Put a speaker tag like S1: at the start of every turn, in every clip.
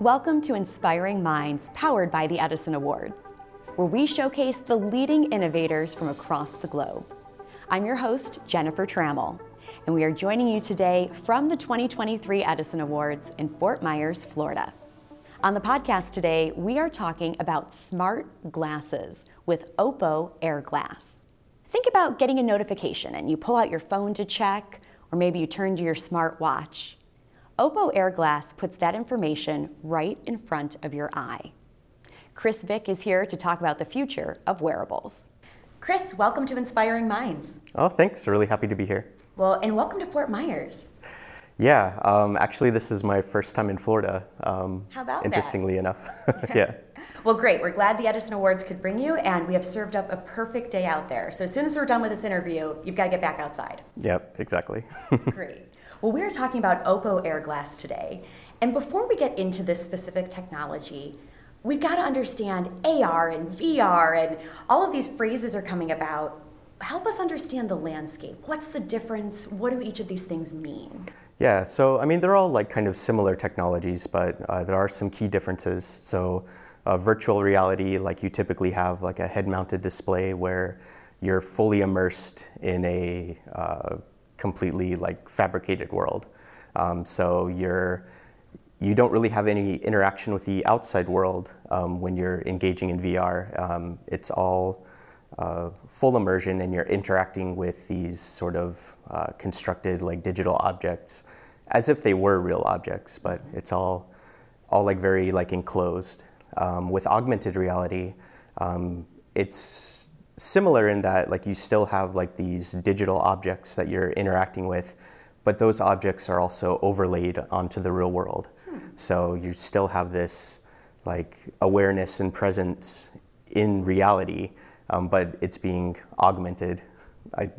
S1: Welcome to Inspiring Minds, powered by the Edison Awards, where we showcase the leading innovators from across the globe. I'm your host, Jennifer Trammell, and we are joining you today from the 2023 Edison Awards in Fort Myers, Florida. On the podcast today, we are talking about smart glasses with Oppo Air Glass. Think about getting a notification and you pull out your phone to check, or maybe you turn to your smart watch. Oppo Air Glass puts that information right in front of your eye. Chris Vick is here to talk about the future of wearables. Chris, welcome to Inspiring Minds.
S2: Oh, thanks. Really happy to be here.
S1: Well, and welcome to Fort Myers.
S2: Yeah, um, actually, this is my first time in Florida. Um,
S1: How about that?
S2: interestingly enough, yeah.
S1: Well, great. We're glad the Edison Awards could bring you, and we have served up a perfect day out there. So as soon as we're done with this interview, you've got to get back outside.
S2: Yep, exactly.
S1: Great. Well, we're talking about Oppo Air Glass today. And before we get into this specific technology, we've got to understand AR and VR and all of these phrases are coming about. Help us understand the landscape. What's the difference? What do each of these things mean?
S2: yeah, so I mean, they're all like kind of similar technologies, but uh, there are some key differences. So, uh, virtual reality, like you typically have like a head mounted display where you're fully immersed in a uh, completely like fabricated world. Um, so you're you don't really have any interaction with the outside world um, when you're engaging in VR. Um, it's all uh, full immersion, and you're interacting with these sort of uh, constructed like digital objects as if they were real objects, but it's all all like very like enclosed. Um, with augmented reality, um, it's similar in that like you still have like these digital objects that you're interacting with, but those objects are also overlaid onto the real world. So you still have this like awareness and presence in reality, um, but it's being augmented. I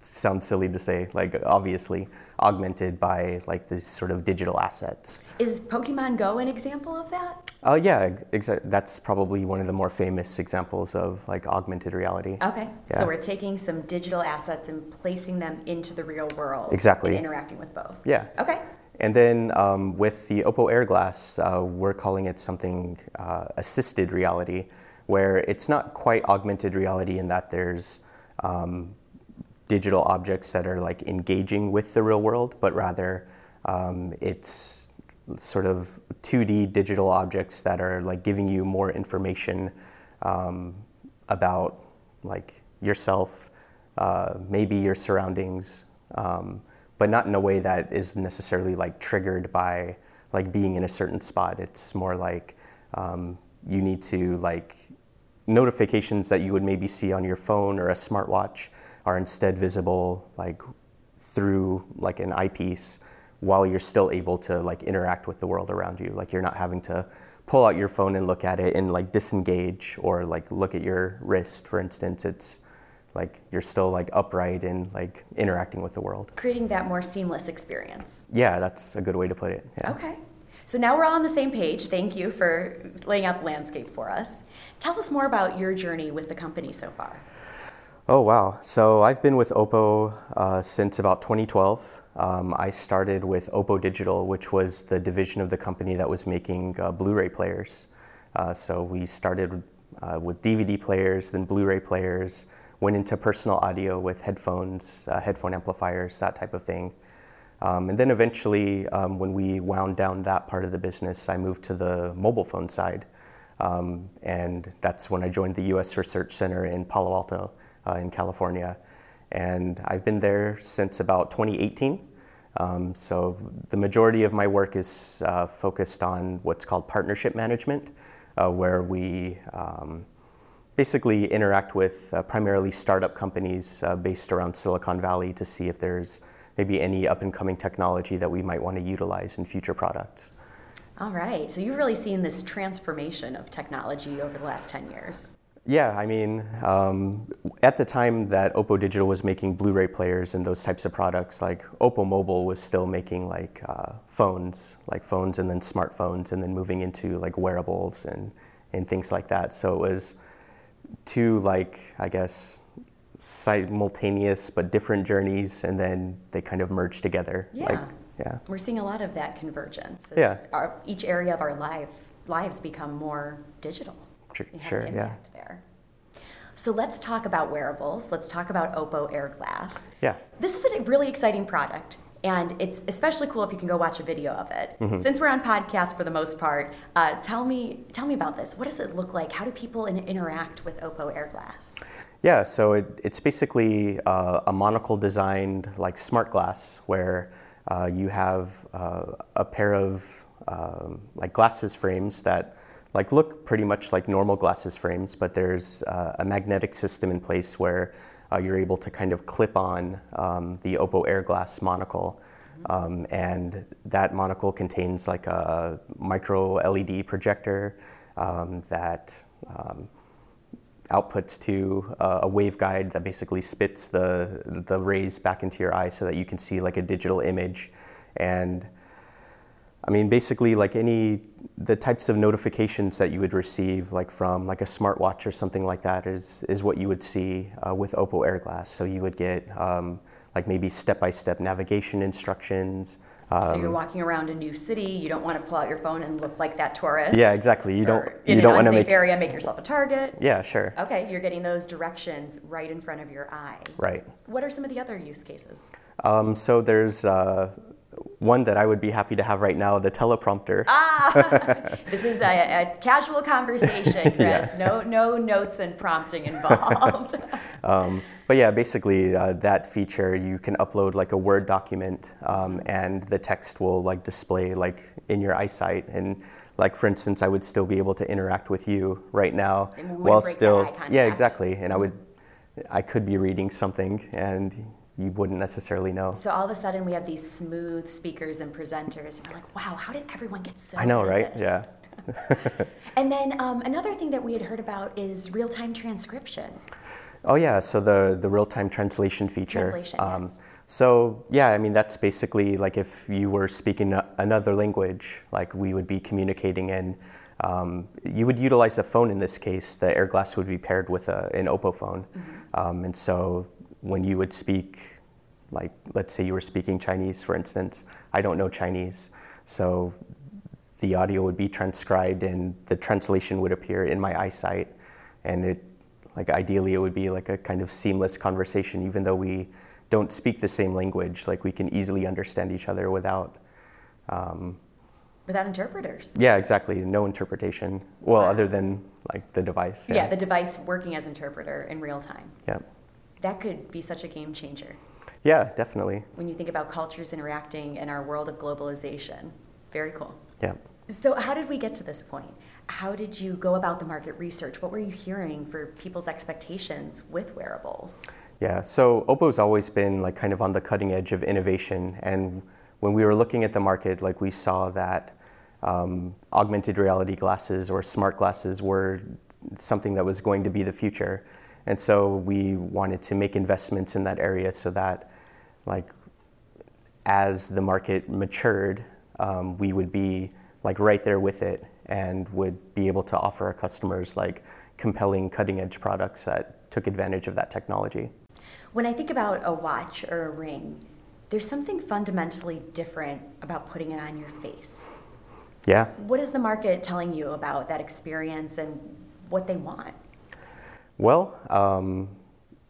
S2: sounds silly to say, like obviously augmented by like these sort of digital assets.
S1: Is Pokemon Go an example of that?
S2: Oh yeah, exa- that's probably one of the more famous examples of like augmented reality.
S1: Okay.
S2: Yeah.
S1: So we're taking some digital assets and placing them into the real world.
S2: Exactly.
S1: And interacting with both.
S2: Yeah.
S1: Okay.
S2: And then um, with the Oppo Air Glass, uh, we're calling it something uh, assisted reality, where it's not quite augmented reality in that there's um, digital objects that are like engaging with the real world, but rather um, it's sort of 2D digital objects that are like giving you more information um, about like yourself, uh, maybe your surroundings, um, but not in a way that is necessarily like triggered by like being in a certain spot. It's more like um, you need to like notifications that you would maybe see on your phone or a smartwatch are instead visible like through like an eyepiece while you're still able to like interact with the world around you like you're not having to pull out your phone and look at it and like disengage or like look at your wrist for instance it's like you're still like upright and like interacting with the world
S1: Creating that more seamless experience.
S2: yeah that's a good way to put it yeah.
S1: Okay. So now we're all on the same page. Thank you for laying out the landscape for us. Tell us more about your journey with the company so far.
S2: Oh, wow. So I've been with Oppo uh, since about 2012. Um, I started with Oppo Digital, which was the division of the company that was making uh, Blu ray players. Uh, so we started uh, with DVD players, then Blu ray players, went into personal audio with headphones, uh, headphone amplifiers, that type of thing. Um, and then eventually, um, when we wound down that part of the business, I moved to the mobile phone side. Um, and that's when I joined the US Research Center in Palo Alto uh, in California. And I've been there since about 2018. Um, so the majority of my work is uh, focused on what's called partnership management, uh, where we um, basically interact with uh, primarily startup companies uh, based around Silicon Valley to see if there's maybe any up and coming technology that we might want to utilize in future products.
S1: All right. So you've really seen this transformation of technology over the last 10 years.
S2: Yeah, I mean, um, at the time that Oppo Digital was making Blu-ray players and those types of products, like Oppo Mobile was still making like uh, phones, like phones and then smartphones, and then moving into like wearables and and things like that. So it was two like I guess simultaneous but different journeys, and then they kind of merged together.
S1: Yeah.
S2: Like, Yeah.
S1: We're seeing a lot of that convergence.
S2: Yeah.
S1: Our, each area of our life lives become more digital.
S2: Sure,
S1: We have
S2: sure,
S1: an
S2: yeah.
S1: there. So let's talk about wearables. Let's talk about Oppo Air Glass.
S2: Yeah.
S1: This is a really exciting product, and it's especially cool if you can go watch a video of it.
S2: Mm-hmm.
S1: Since we're on podcast for the most part, uh, tell me tell me about this. What does it look like? How do people in, interact with Oppo Air Glass?
S2: Yeah, so it, it's basically uh, a monocle designed like smart glass where uh, you have uh, a pair of um, like glasses frames that like look pretty much like normal glasses frames, but there's uh, a magnetic system in place where uh, you're able to kind of clip on um, the Oppo Air Glass monocle. Um, and that monocle contains like a micro LED projector um, that um, outputs to uh, a waveguide that basically spits the the rays back into your eye so that you can see like a digital image and I mean basically like any the types of notifications that you would receive like from like a smartwatch or something like that is is what you would see uh, with Oppo Air Glass so you would get um, like maybe step-by-step navigation instructions
S1: so
S2: Um,
S1: you're walking around a new city. You don't want to pull out your phone and look like that tourist.
S2: yeah exactly you don't
S1: in
S2: you don't want to make
S1: area, make yourself a target.
S2: yeah sure
S1: Okay, you're getting those directions right in front of your eye.
S2: right
S1: What are some of the other use cases?
S2: Um, so there's uh, one that I would be happy to have right now, the teleprompter.
S1: Ah, this is a, a casual conversation, Chris. No, no notes and prompting involved.
S2: Um, but yeah, basically uh, that feature you can upload like a Word document, um, and the text will like display like in your eyesight. And like for instance, I would still be able to interact with you right now while still yeah exactly. And I would I could be reading something and you wouldn't necessarily know.
S1: so all of a sudden, we have these smooth speakers and presenters, and we're like, "Wow, how did everyone get so?"
S2: I know, right? Yeah.
S1: And then um, another thing that we had heard about is real-time transcription.
S2: Oh yeah, so the the real time translation feature. Um,
S1: Translation, yes.
S2: So yeah, I mean that's basically like if you were speaking another language, like we would be communicating and um, you would utilize a phone in this case. The AirGlass would be paired with a, an Oppo phone,
S1: Mm-hmm.
S2: um, and so when you would speak, like let's say you were speaking Chinese, for instance, I don't know Chinese, so the audio would be transcribed and the translation would appear in my eyesight and it like ideally it would be like a kind of seamless conversation even though we don't speak the same language like we can easily understand each other without um,
S1: Without interpreters.
S2: yeah exactly no interpretation well other than like the device
S1: Yeah. the device working as interpreter in real time.
S2: yeah
S1: That could be such a game changer
S2: yeah definitely
S1: when you think about cultures interacting in our world of globalization. Very cool.
S2: yeah
S1: So, how did we get to this point? How did you go about the market research? What were you hearing for people's expectations with wearables?
S2: Yeah, so Oppo's always been like kind of on the cutting edge of innovation, and when we were looking at the market, like we saw that um, augmented reality glasses or smart glasses were something that was going to be the future, and so we wanted to make investments in that area so that, like, as the market matured, um, we would be like right there with it and would be able to offer our customers like compelling cutting edge products that took advantage of that technology.
S1: When I think about a watch or a ring, there's something fundamentally different about putting it on your face.
S2: Yeah.
S1: What is the market telling you about that experience and what they want?
S2: Well, um,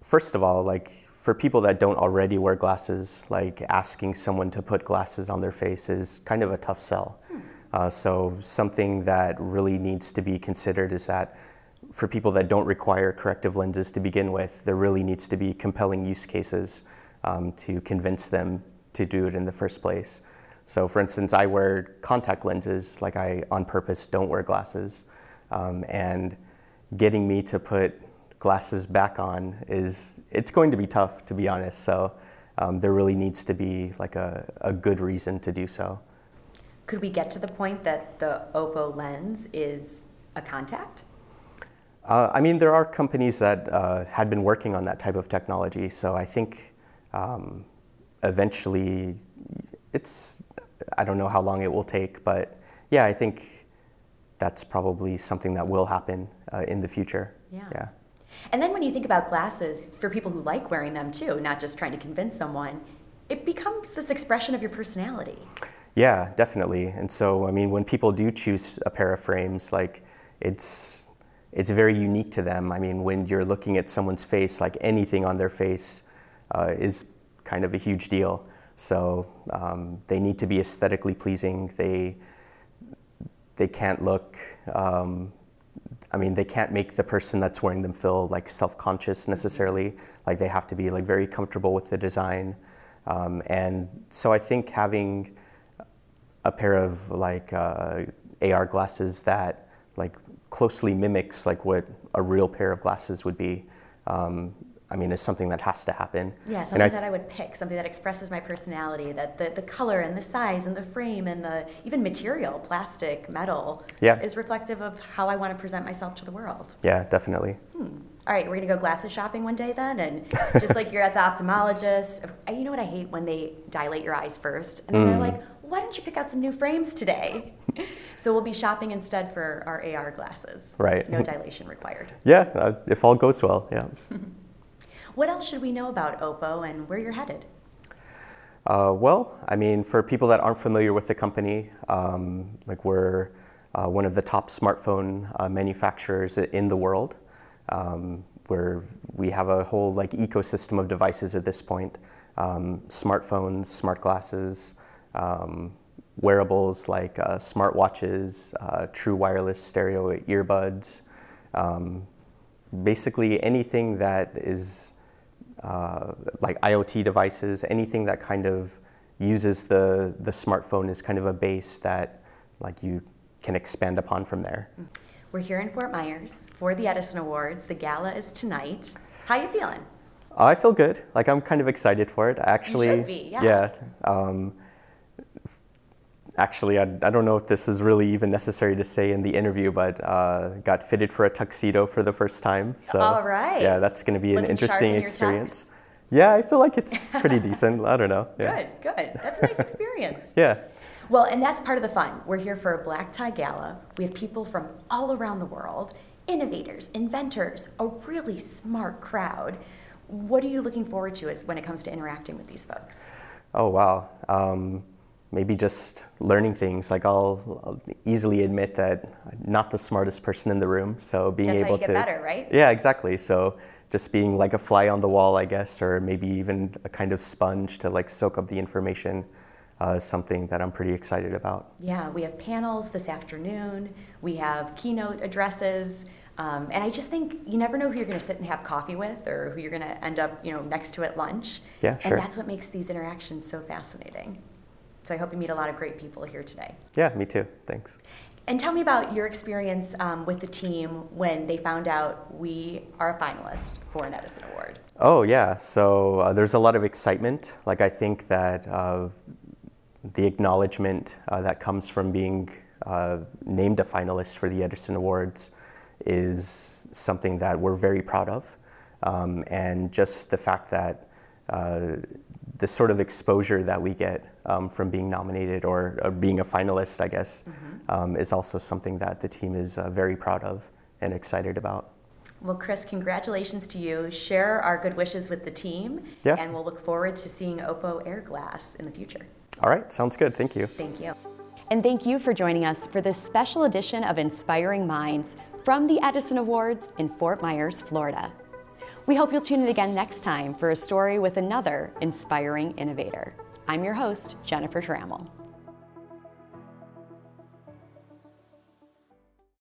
S2: first of all, like for people that don't already wear glasses, like asking someone to put glasses on their face is kind of a tough sell. Uh, so something that really needs to be considered is that for people that don't require corrective lenses to begin with, there really needs to be compelling use cases um, to convince them to do it in the first place. So, for instance, I wear contact lenses, like I on purpose don't wear glasses, um, and getting me to put glasses back on is it's going to be tough, to be honest. So, um, there really needs to be like a, a good reason to do so.
S1: Could we get to the point that the Oppo lens is a contact?
S2: Uh, I mean, there are companies that uh, had been working on that type of technology, so I think um, eventually it's, I don't know how long it will take, but yeah, I think that's probably something that will happen uh, in the future.
S1: Yeah.
S2: Yeah.
S1: And then when you think about glasses, for people who like wearing them too, not just trying to convince someone, it becomes this expression of your personality.
S2: Yeah, definitely. And so, I mean, when people do choose a pair of frames, like it's it's very unique to them. I mean, when you're looking at someone's face, like anything on their face uh, is kind of a huge deal. So um, they need to be aesthetically pleasing. They they can't look. Um, I mean, they can't make the person that's wearing them feel like self-conscious necessarily. Like they have to be like very comfortable with the design. Um, and so I think having a pair of like uh, AR glasses that like closely mimics like what a real pair of glasses would be. Um, I mean, is something that has to happen.
S1: Yeah, something I, that I would pick, something that expresses my personality, that the, the color and the size and the frame and the even material, plastic, metal,
S2: yeah.
S1: is reflective of how I want to present myself to the world.
S2: Yeah, definitely.
S1: Hmm. All right, we're gonna go glasses shopping one day then, and just like you're at the ophthalmologist, you know what I hate when they dilate your eyes first, and then mm. they're like, why don't you pick out some new frames today? so we'll be shopping instead for our AR glasses.
S2: Right.
S1: No dilation required.
S2: Yeah, uh, if all goes well, yeah.
S1: what else should we know about Oppo and where you're headed?
S2: Uh, well, I mean, for people that aren't familiar with the company, um, like we're uh, one of the top smartphone uh, manufacturers in the world. Um, where we have a whole like ecosystem of devices at this point: um, smartphones, smart glasses, um, wearables like uh, smartwatches, uh, true wireless stereo earbuds, um, basically anything that is uh, like IoT devices, anything that kind of uses the, the smartphone as kind of a base that like you can expand upon from there.
S1: We're here in Fort Myers for the Edison Awards. The gala is tonight. How you feeling?
S2: I feel good. Like I'm kind of excited for it. Actually,
S1: be. Yeah.
S2: yeah um, actually, I, I don't know if this is really even necessary to say in the interview, but uh, got fitted for a tuxedo for the first time. So,
S1: All right.
S2: Yeah, that's going to be
S1: Looking
S2: an interesting
S1: in
S2: experience. Yeah, I feel like it's pretty decent. I don't know.
S1: Yeah. Good, good. That's a nice experience.
S2: yeah.
S1: Well, and that's part of the fun. We're here for a black tie gala. We have people from all around the world, innovators, inventors, a really smart crowd. What are you looking forward to as when it comes to interacting with these folks?
S2: Oh wow. Um, maybe just learning things. Like I'll, I'll, easily admit that I'm not the smartest person in the room, so being
S1: That's
S2: able
S1: to
S2: better,
S1: right?
S2: Yeah, exactly. So just being like a fly on the wall, I guess, or maybe even a kind of sponge to like soak up the information. Uh, is something that I'm pretty excited about.
S1: Yeah, we have panels this afternoon. We have keynote addresses. Um, and I just think you never know who you're going to sit and have coffee with or who you're going to end up, you know, next to at lunch.
S2: Yeah, sure.
S1: And that's what makes these interactions so fascinating. So I hope you meet a lot of great people here today.
S2: Yeah, me too. Thanks.
S1: And tell me about your experience um, with the team when they found out we are a finalist for an Edison Award.
S2: Oh, yeah. So uh, there's a lot of excitement. Like, I think that uh, the acknowledgement uh, that comes from being uh, named a finalist for the Edison Awards is something that we're very proud of. Um, and just the fact that uh, the sort of exposure that we get um, from being nominated or, or, being a finalist, I guess, mm-hmm. um, is also something that the team is uh, very proud of and excited about.
S1: Well, Chris, congratulations to you. Share our good wishes with the team,
S2: yeah.
S1: and we'll look forward to seeing Oppo Air Glass in the future.
S2: All right, sounds good. Thank you.
S1: Thank you.
S3: And thank you for joining us for this special edition of Inspiring Minds from the Edison Awards in Fort Myers, Florida. We hope you'll tune in again next time for a story with another inspiring innovator. I'm your host, Jennifer Trammell.